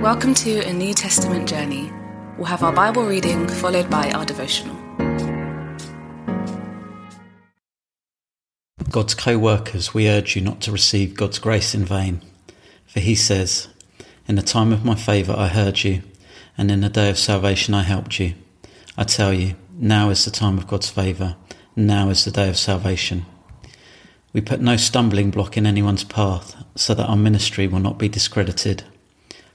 Welcome to a New Testament journey. We'll have our Bible reading followed by our devotional. God's co workers, we urge you not to receive God's grace in vain. For he says, In the time of my favour I heard you, and in the day of salvation I helped you. I tell you, now is the time of God's favour, now is the day of salvation. We put no stumbling block in anyone's path, so that our ministry will not be discredited.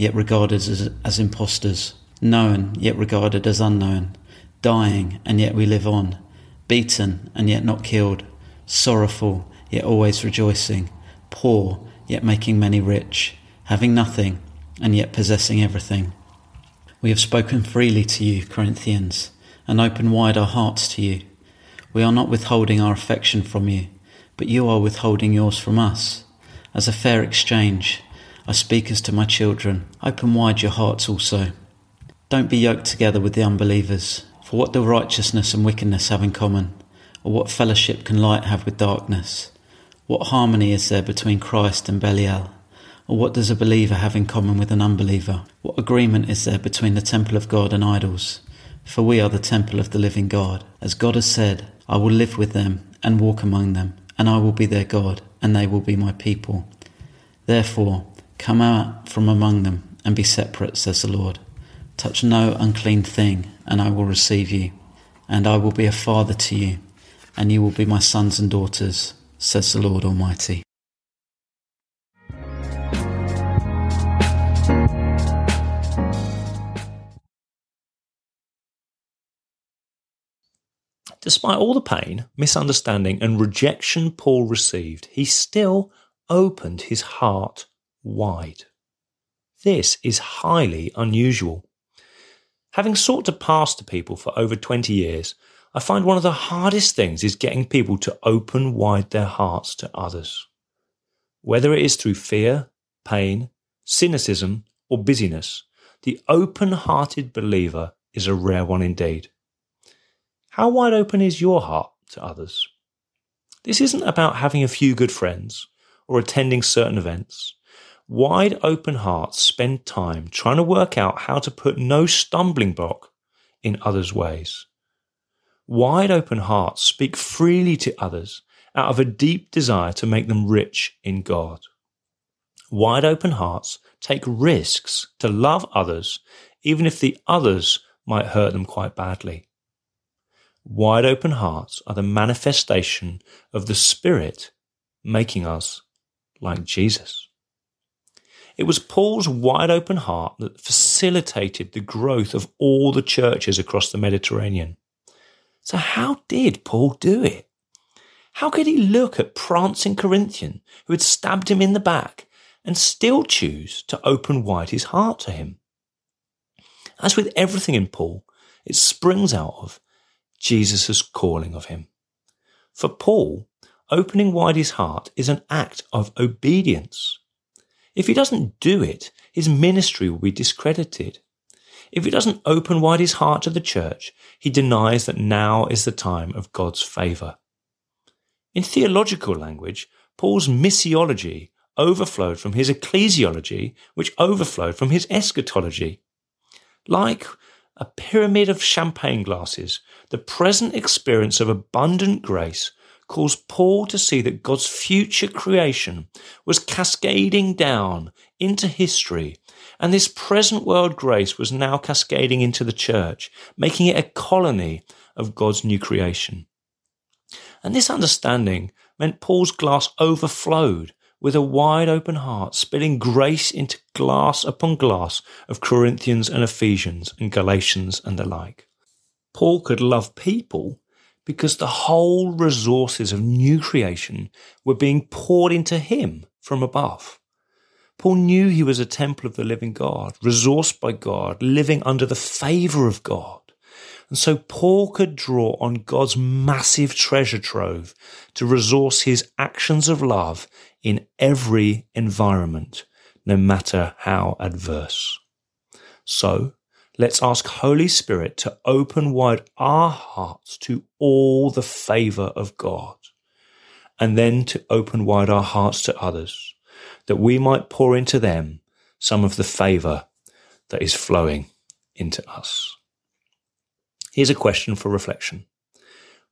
yet regarded as, as impostors, known yet regarded as unknown, dying and yet we live on, beaten and yet not killed, sorrowful yet always rejoicing, poor yet making many rich, having nothing and yet possessing everything. We have spoken freely to you, Corinthians, and opened wide our hearts to you. We are not withholding our affection from you, but you are withholding yours from us. As a fair exchange, I speak as to my children. Open wide your hearts also. Don't be yoked together with the unbelievers. For what do righteousness and wickedness have in common? Or what fellowship can light have with darkness? What harmony is there between Christ and Belial? Or what does a believer have in common with an unbeliever? What agreement is there between the temple of God and idols? For we are the temple of the living God. As God has said, I will live with them and walk among them, and I will be their God, and they will be my people. Therefore, Come out from among them and be separate, says the Lord. Touch no unclean thing, and I will receive you, and I will be a father to you, and you will be my sons and daughters, says the Lord Almighty. Despite all the pain, misunderstanding, and rejection Paul received, he still opened his heart wide. This is highly unusual. Having sought to pass to people for over 20 years, I find one of the hardest things is getting people to open wide their hearts to others. Whether it is through fear, pain, cynicism, or busyness, the open hearted believer is a rare one indeed. How wide open is your heart to others? This isn't about having a few good friends or attending certain events. Wide open hearts spend time trying to work out how to put no stumbling block in others' ways. Wide open hearts speak freely to others out of a deep desire to make them rich in God. Wide open hearts take risks to love others, even if the others might hurt them quite badly. Wide open hearts are the manifestation of the Spirit making us like Jesus. It was Paul's wide open heart that facilitated the growth of all the churches across the Mediterranean. So, how did Paul do it? How could he look at prancing Corinthian who had stabbed him in the back and still choose to open wide his heart to him? As with everything in Paul, it springs out of Jesus' calling of him. For Paul, opening wide his heart is an act of obedience. If he doesn't do it, his ministry will be discredited. If he doesn't open wide his heart to the church, he denies that now is the time of God's favour. In theological language, Paul's missiology overflowed from his ecclesiology, which overflowed from his eschatology. Like a pyramid of champagne glasses, the present experience of abundant grace caused Paul to see that God's future creation was cascading down into history, and this present world grace was now cascading into the church, making it a colony of God's new creation. And this understanding meant Paul's glass overflowed with a wide open heart, spilling grace into glass upon glass of Corinthians and Ephesians and Galatians and the like. Paul could love people because the whole resources of new creation were being poured into him from above. Paul knew he was a temple of the living God, resourced by God, living under the favor of God. And so Paul could draw on God's massive treasure trove to resource his actions of love in every environment, no matter how adverse. So let's ask Holy Spirit to open wide our hearts to all the favor of God and then to open wide our hearts to others that we might pour into them some of the favor that is flowing into us. Here's a question for reflection.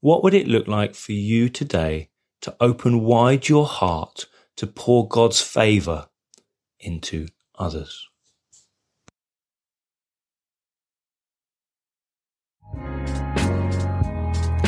What would it look like for you today to open wide your heart to pour God's favor into others?